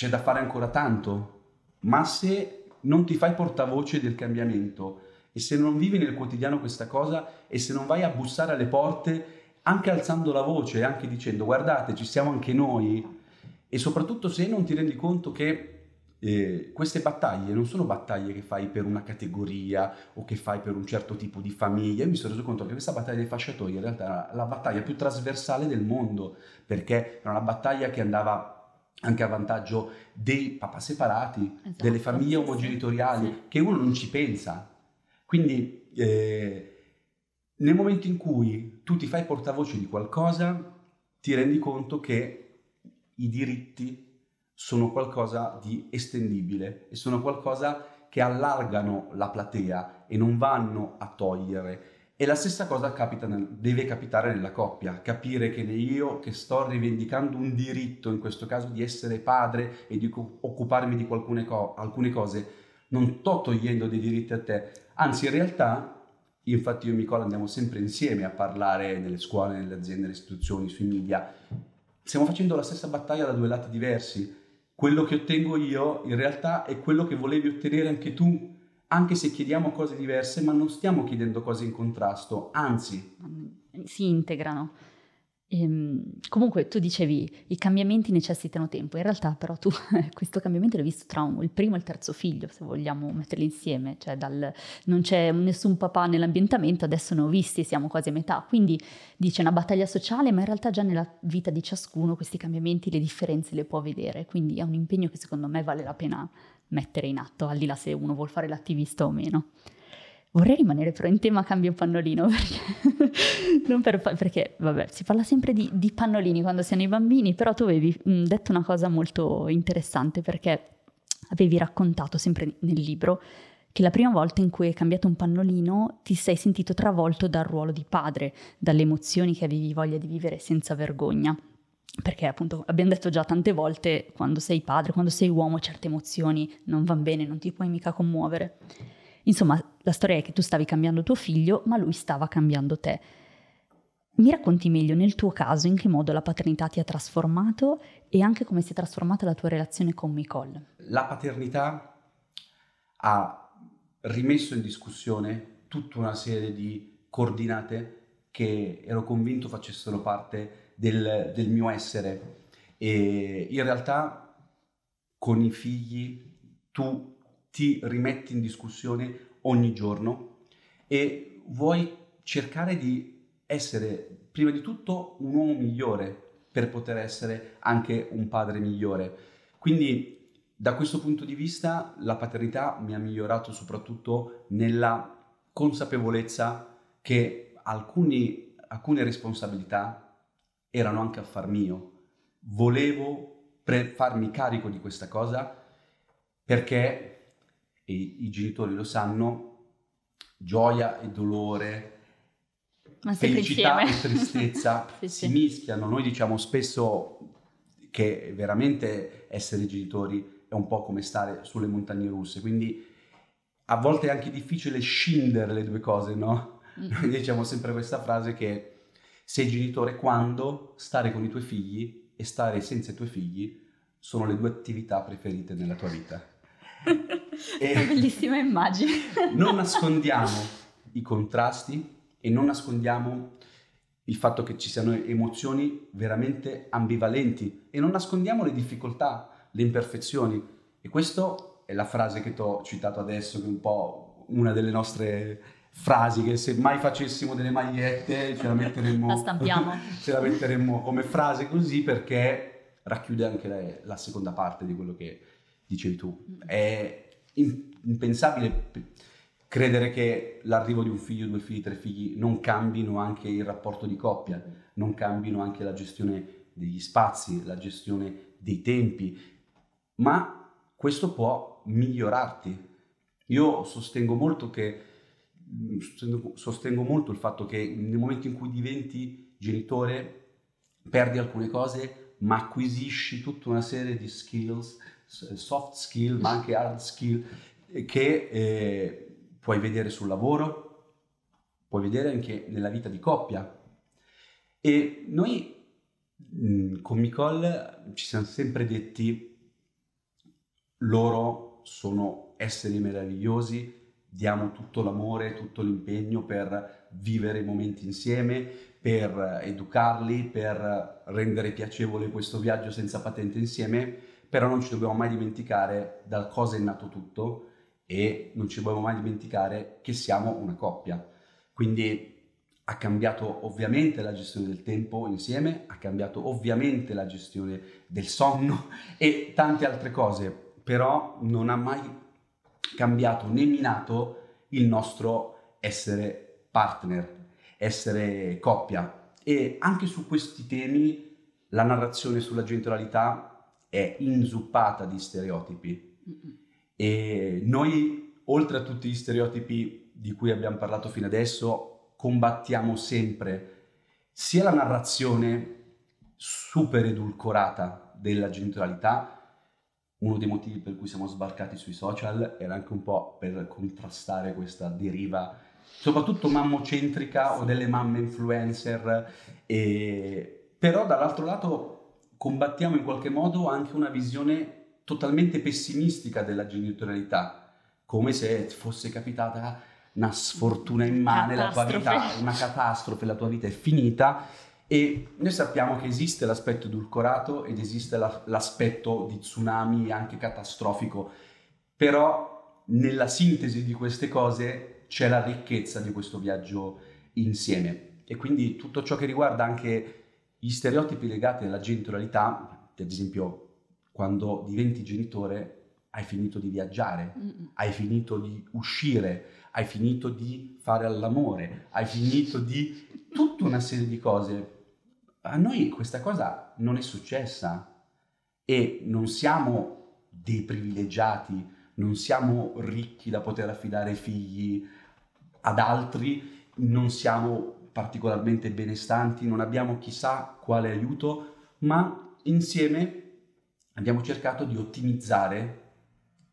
c'è da fare ancora tanto, ma se non ti fai portavoce del cambiamento e se non vivi nel quotidiano questa cosa e se non vai a bussare alle porte anche alzando la voce, anche dicendo guardate ci siamo anche noi e soprattutto se non ti rendi conto che eh, queste battaglie non sono battaglie che fai per una categoria o che fai per un certo tipo di famiglia. Mi sono reso conto che questa battaglia dei fasciatori in realtà era la battaglia più trasversale del mondo, perché era una battaglia che andava anche a vantaggio dei papà separati, esatto, delle famiglie omogenitoriali, sì. che uno non ci pensa. Quindi eh, nel momento in cui tu ti fai portavoce di qualcosa, ti rendi conto che i diritti sono qualcosa di estendibile e sono qualcosa che allargano la platea e non vanno a togliere. E la stessa cosa capita nel, deve capitare nella coppia, capire che io che sto rivendicando un diritto, in questo caso di essere padre e di occuparmi di co- alcune cose, non sto togliendo dei diritti a te, anzi in realtà, infatti io e Nicola andiamo sempre insieme a parlare nelle scuole, nelle aziende, nelle istituzioni, sui media, stiamo facendo la stessa battaglia da due lati diversi, quello che ottengo io in realtà è quello che volevi ottenere anche tu, anche se chiediamo cose diverse, ma non stiamo chiedendo cose in contrasto, anzi. Si integrano. Ehm, comunque tu dicevi i cambiamenti necessitano tempo, in realtà però tu questo cambiamento l'hai visto tra un, il primo e il terzo figlio, se vogliamo metterli insieme, cioè dal, non c'è nessun papà nell'ambientamento, adesso ne ho visti, siamo quasi a metà, quindi dice una battaglia sociale, ma in realtà già nella vita di ciascuno questi cambiamenti, le differenze le può vedere, quindi è un impegno che secondo me vale la pena mettere in atto, al di là se uno vuol fare l'attivista o meno. Vorrei rimanere però in tema cambio pannolino perché, per, perché vabbè, si parla sempre di, di, pannolini quando si hanno i bambini, però tu avevi mh, detto una cosa molto interessante perché avevi raccontato sempre nel libro che la prima volta in cui hai cambiato un pannolino ti sei sentito travolto dal ruolo di padre, dalle emozioni che avevi voglia di vivere senza vergogna. Perché appunto abbiamo detto già tante volte, quando sei padre, quando sei uomo, certe emozioni non vanno bene, non ti puoi mica commuovere. Insomma, la storia è che tu stavi cambiando tuo figlio, ma lui stava cambiando te. Mi racconti meglio nel tuo caso in che modo la paternità ti ha trasformato e anche come si è trasformata la tua relazione con Nicole? La paternità ha rimesso in discussione tutta una serie di coordinate che ero convinto facessero parte del, del mio essere e in realtà con i figli tu ti rimetti in discussione ogni giorno e vuoi cercare di essere prima di tutto un uomo migliore per poter essere anche un padre migliore. Quindi da questo punto di vista la paternità mi ha migliorato soprattutto nella consapevolezza che alcuni, alcune responsabilità erano anche affar mio. Volevo pre- farmi carico di questa cosa perché e i, genitori lo sanno, gioia e dolore, felicità e tristezza Sì, si sì. mischiano. Noi diciamo spesso che veramente essere genitori è un po' come stare sulle montagne russe, quindi a volte è anche difficile scindere le due cose, no? Mm. Noi diciamo sempre questa frase che sei genitore quando stare con i tuoi figli e stare senza i tuoi figli sono le due attività preferite nella tua vita. E- Una bellissima immagine. non nascondiamo i contrasti e non nascondiamo il fatto che ci siano emozioni veramente ambivalenti e non nascondiamo le difficoltà, le imperfezioni. E questa è la frase che ti ho citato adesso, che è un po' una delle nostre frasi che se mai facessimo delle magliette ce la metteremmo, La stampiamo. ce la metteremmo come frase così perché racchiude anche la, la seconda parte di quello che dicevi tu. È im- impensabile credere che l'arrivo di un figlio, due figli, tre figli non cambino anche il rapporto di coppia, non cambino anche la gestione degli spazi, la gestione dei tempi, ma questo può migliorarti. Io sostengo molto che sostengo, sostengo molto il fatto che nel momento in cui diventi genitore perdi alcune cose, ma acquisisci tutta una serie di skills, soft skill, ma anche hard skill che eh, puoi vedere sul lavoro, puoi vedere anche nella vita di coppia. E noi mh, con Nicole ci siamo sempre detti loro sono esseri meravigliosi, diamo tutto l'amore, tutto l'impegno per vivere i momenti insieme, per educarli, per rendere piacevole questo viaggio senza patente insieme, però non ci dobbiamo mai dimenticare da cosa è nato tutto e non ci dobbiamo mai dimenticare che siamo una coppia. Quindi ha cambiato ovviamente la gestione del tempo insieme, ha cambiato ovviamente la gestione del sonno e tante altre cose, però non ha mai cambiato né minato il nostro essere partner, essere coppia. E anche su questi temi la narrazione sulla genitorialità è inzuppata di stereotipi. E noi, oltre a tutti gli stereotipi di cui abbiamo parlato fino adesso, combattiamo sempre sia la narrazione super edulcorata della genitorialità, uno dei motivi per cui siamo sbarcati sui social era anche un po' per contrastare questa deriva, soprattutto mammocentrica o delle mamme influencer, e... però dall'altro lato combattiamo in qualche modo anche una visione totalmente pessimistica della genitorialità, come se fosse capitata una sfortuna immane, la tua vita, una catastrofe, la tua vita è finita e noi sappiamo che esiste l'aspetto edulcorato ed esiste la- l'aspetto di tsunami anche catastrofico, però nella sintesi di queste cose c'è la ricchezza di questo viaggio insieme e quindi tutto ciò che riguarda anche gli stereotipi legati alla genitorialità, ad esempio quando diventi genitore hai finito di viaggiare, Mm-mm. hai finito di uscire, hai finito di fare all'amore, hai finito di tutta una serie di cose. A noi questa cosa non è successa e non siamo dei privilegiati, non siamo ricchi da poter affidare figli ad altri, non siamo particolarmente benestanti, non abbiamo chissà quale aiuto, ma insieme abbiamo cercato di ottimizzare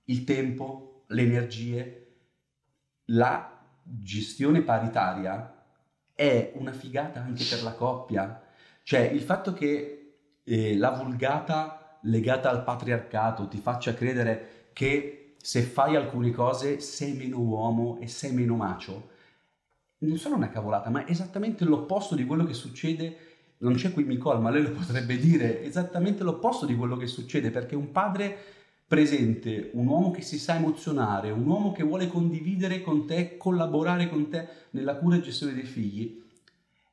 il tempo, le energie, la gestione paritaria è una figata anche per la coppia. Cioè il fatto che eh, la vulgata legata al patriarcato ti faccia credere che se fai alcune cose sei meno uomo e sei meno macio, non solo una cavolata, ma è esattamente l'opposto di quello che succede. Non c'è qui Nicole, ma lei lo potrebbe dire, esattamente l'opposto di quello che succede, perché un padre presente, un uomo che si sa emozionare, un uomo che vuole condividere con te, collaborare con te nella cura e gestione dei figli,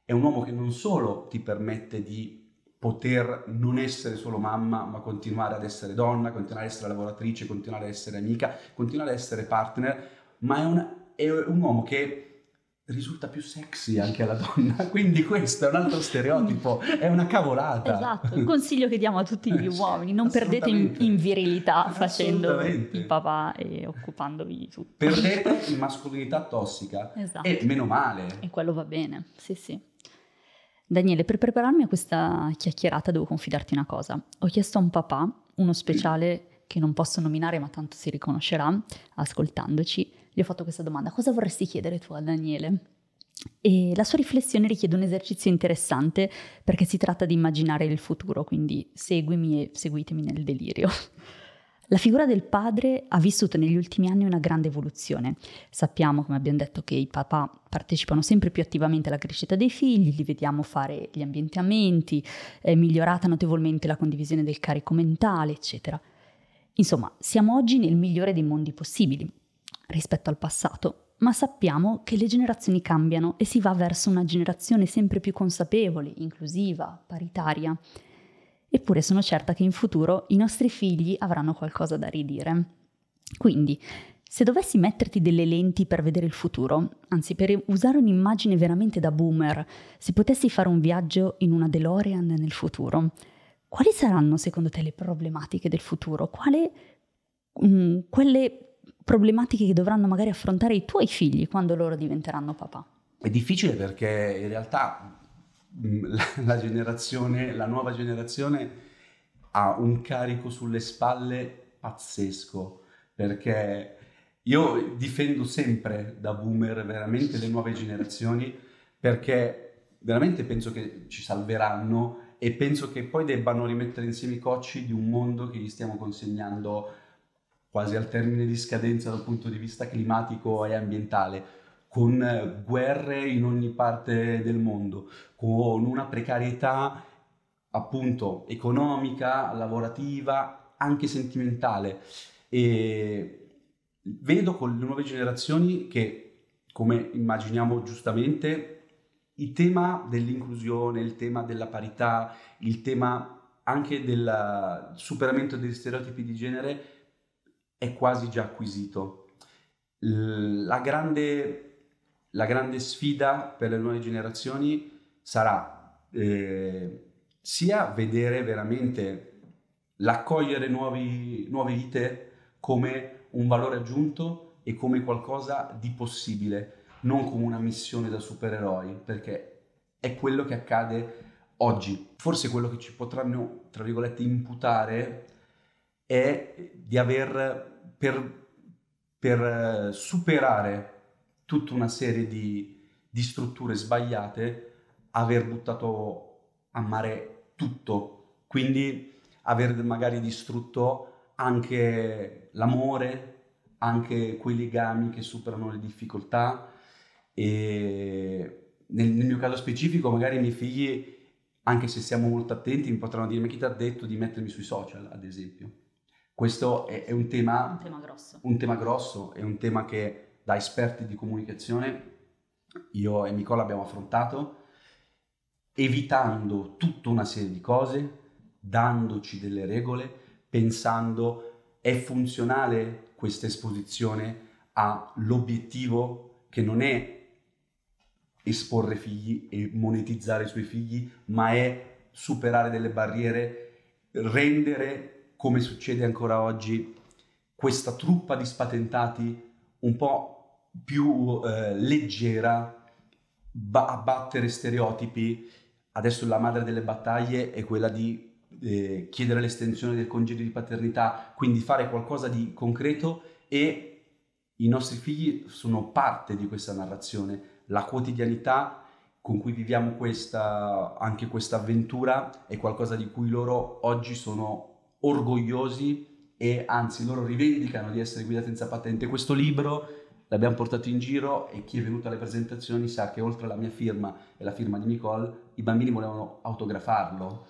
è un uomo che non solo ti permette di poter non essere solo mamma, ma continuare ad essere donna, continuare ad essere lavoratrice, continuare ad essere amica, continuare ad essere partner, ma è un, è un uomo che risulta più sexy anche alla donna, quindi questo è un altro stereotipo, è una cavolata. Esatto, il consiglio che diamo a tutti gli uomini, non perdete in, in virilità facendo il papà e occupandovi di tutto. Perdete in mascolinità tossica esatto. e meno male. E quello va bene, sì sì. Daniele, per prepararmi a questa chiacchierata devo confidarti una cosa. Ho chiesto a un papà, uno speciale che non posso nominare ma tanto si riconoscerà ascoltandoci, gli ho fatto questa domanda, cosa vorresti chiedere tu a Daniele? E la sua riflessione richiede un esercizio interessante perché si tratta di immaginare il futuro, quindi seguimi e seguitemi nel delirio. La figura del padre ha vissuto negli ultimi anni una grande evoluzione. Sappiamo, come abbiamo detto, che i papà partecipano sempre più attivamente alla crescita dei figli, li vediamo fare gli ambientamenti, è migliorata notevolmente la condivisione del carico mentale, eccetera. Insomma, siamo oggi nel migliore dei mondi possibili rispetto al passato, ma sappiamo che le generazioni cambiano e si va verso una generazione sempre più consapevole, inclusiva, paritaria. Eppure sono certa che in futuro i nostri figli avranno qualcosa da ridire. Quindi, se dovessi metterti delle lenti per vedere il futuro, anzi per usare un'immagine veramente da boomer, se potessi fare un viaggio in una DeLorean nel futuro, quali saranno secondo te le problematiche del futuro? Quali, mh, mm, quelle problematiche che dovranno magari affrontare i tuoi figli quando loro diventeranno papà? È difficile perché in realtà la, la generazione, la nuova generazione ha un carico sulle spalle pazzesco perché io difendo sempre da boomer veramente le nuove generazioni perché veramente penso che ci salveranno e penso che poi debbano rimettere insieme i cocci di un mondo che gli stiamo consegnando quasi al termine di scadenza dal punto di vista climatico e ambientale, con eh, guerre in ogni parte del mondo, con una precarietà appunto economica, lavorativa, anche sentimentale. E vedo con le nuove generazioni che, come immaginiamo giustamente, il tema dell'inclusione, il tema della parità, il tema anche del superamento degli stereotipi di genere è quasi già acquisito. La grande, la grande sfida per le nuove generazioni sarà eh, sia vedere veramente l'accogliere nuovi, nuove vite come un valore aggiunto e come qualcosa di possibile, non come una missione da supereroi, perché è quello che accade oggi. Forse quello che ci potranno, tra virgolette, imputare è di aver per, per eh, superare tutta una serie di, di strutture sbagliate, aver buttato a mare tutto, quindi aver magari distrutto anche l'amore, anche quei legami che superano le difficoltà e nel, nel, mio caso specifico magari i miei figli, anche se siamo molto attenti, mi potranno dire ma chi ti ha detto di mettermi sui social, ad esempio. Questo è, è un, tema, un tema grosso. Un tema grosso, è un tema che da esperti di comunicazione io e Nicola abbiamo affrontato, evitando tutta una serie di cose, dandoci delle regole, pensando è funzionale questa esposizione all'obiettivo che non è esporre figli e monetizzare i suoi figli, ma è superare delle barriere, rendere come succede ancora oggi, questa truppa di spatentati un po' più eh, leggera, ba- abbattere stereotipi. Adesso la madre delle battaglie è quella di eh, chiedere l'estensione del congedo di paternità, quindi fare qualcosa di concreto e i nostri figli sono parte di questa narrazione. La quotidianità con cui viviamo questa, anche questa avventura è qualcosa di cui loro oggi sono orgogliosi e anzi loro rivendicano di essere guidati senza patente. Questo libro l'abbiamo portato in giro e chi è venuto alle presentazioni sa che oltre alla mia firma e la firma di Nicole, i bambini volevano autografarlo,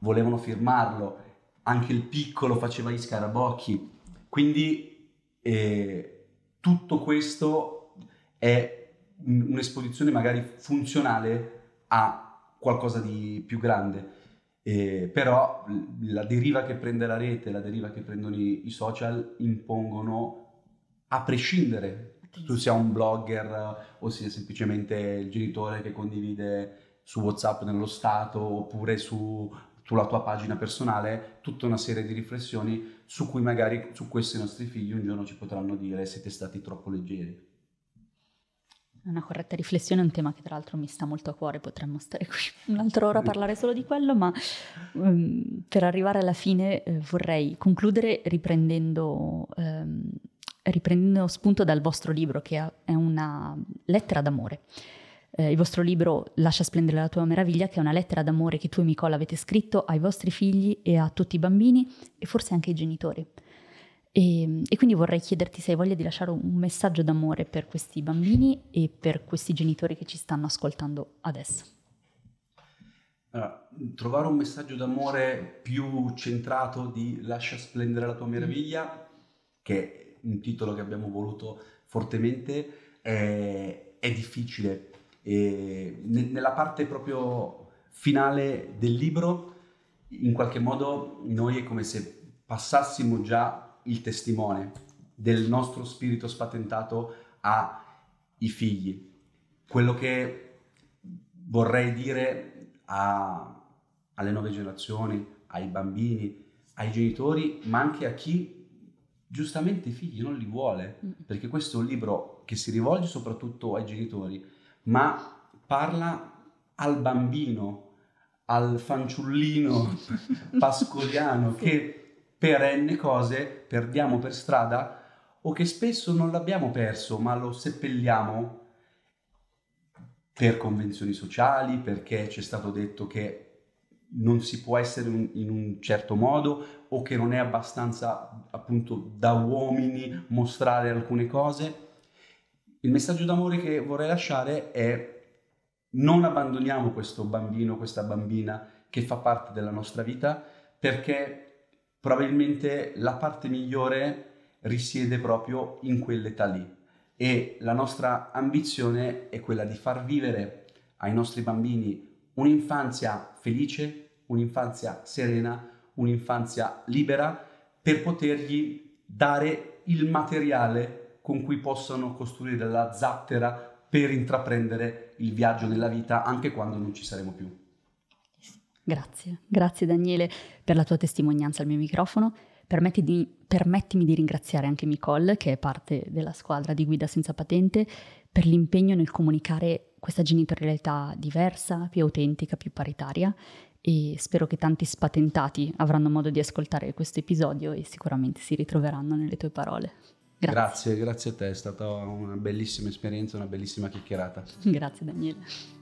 volevano firmarlo, anche il piccolo faceva gli scarabocchi. Quindi eh, tutto questo è un'esposizione magari funzionale a qualcosa di più grande. Eh, però la deriva che prende la rete, la deriva che prendono i, i social impongono, a prescindere tu sia un blogger o sia semplicemente il genitore che condivide su WhatsApp nello stato oppure su, sulla tua pagina personale tutta una serie di riflessioni su cui magari su questi nostri figli un giorno ci potranno dire siete stati troppo leggeri. Una corretta riflessione è un tema che tra l'altro mi sta molto a cuore, potremmo stare qui un'altra ora a parlare solo di quello, ma um, per arrivare alla fine eh, vorrei concludere riprendendo, um, riprendendo spunto dal vostro libro che è una lettera d'amore. Eh, il vostro libro Lascia splendere la tua meraviglia, che è una lettera d'amore che tu e Nicola avete scritto ai vostri figli e a tutti i bambini e forse anche ai genitori. E, e, quindi vorrei chiederti se hai voglia di lasciare un messaggio d'amore per questi bambini e per questi genitori che ci stanno ascoltando adesso. Allora, trovare un messaggio d'amore più centrato di Lascia splendere la tua meraviglia, che un titolo che abbiamo voluto fortemente, è, è difficile. E nella parte proprio finale del libro, in qualche modo, noi è come se passassimo già il testimone del nostro spirito spatentato ai figli. Quello che vorrei dire a, alle nuove generazioni, ai bambini, ai genitori, ma anche a chi giustamente i figli non li vuole, mm. perché questo è un libro che si rivolge soprattutto ai genitori, ma parla al bambino, al fanciullino pascoliano che perenne cose perdiamo per strada o che spesso non l'abbiamo perso ma lo seppelliamo per convenzioni sociali, perché ci è stato detto che non si può essere in un certo modo o che non è abbastanza appunto da uomini mostrare alcune cose. Il messaggio d'amore che vorrei lasciare è non abbandoniamo questo bambino, questa bambina che fa parte della nostra vita perché probabilmente la parte migliore risiede proprio in quell'età lì e la nostra ambizione è quella di far vivere ai nostri bambini un'infanzia felice, un'infanzia serena, un'infanzia libera per potergli dare il materiale con cui possano costruire la zattera per intraprendere il viaggio nella vita anche quando non ci saremo più. Grazie, grazie Daniele per la tua testimonianza al mio microfono. Permetti di, permettimi di ringraziare anche Nicole, che è parte della squadra di Guida Senza Patente, per l'impegno nel comunicare questa genitorialità diversa, più autentica, più paritaria e spero che tanti spatentati avranno modo di ascoltare questo episodio e sicuramente si ritroveranno nelle tue parole. Grazie, grazie, grazie a te, è stata una bellissima esperienza, una bellissima chiacchierata. Grazie Daniele.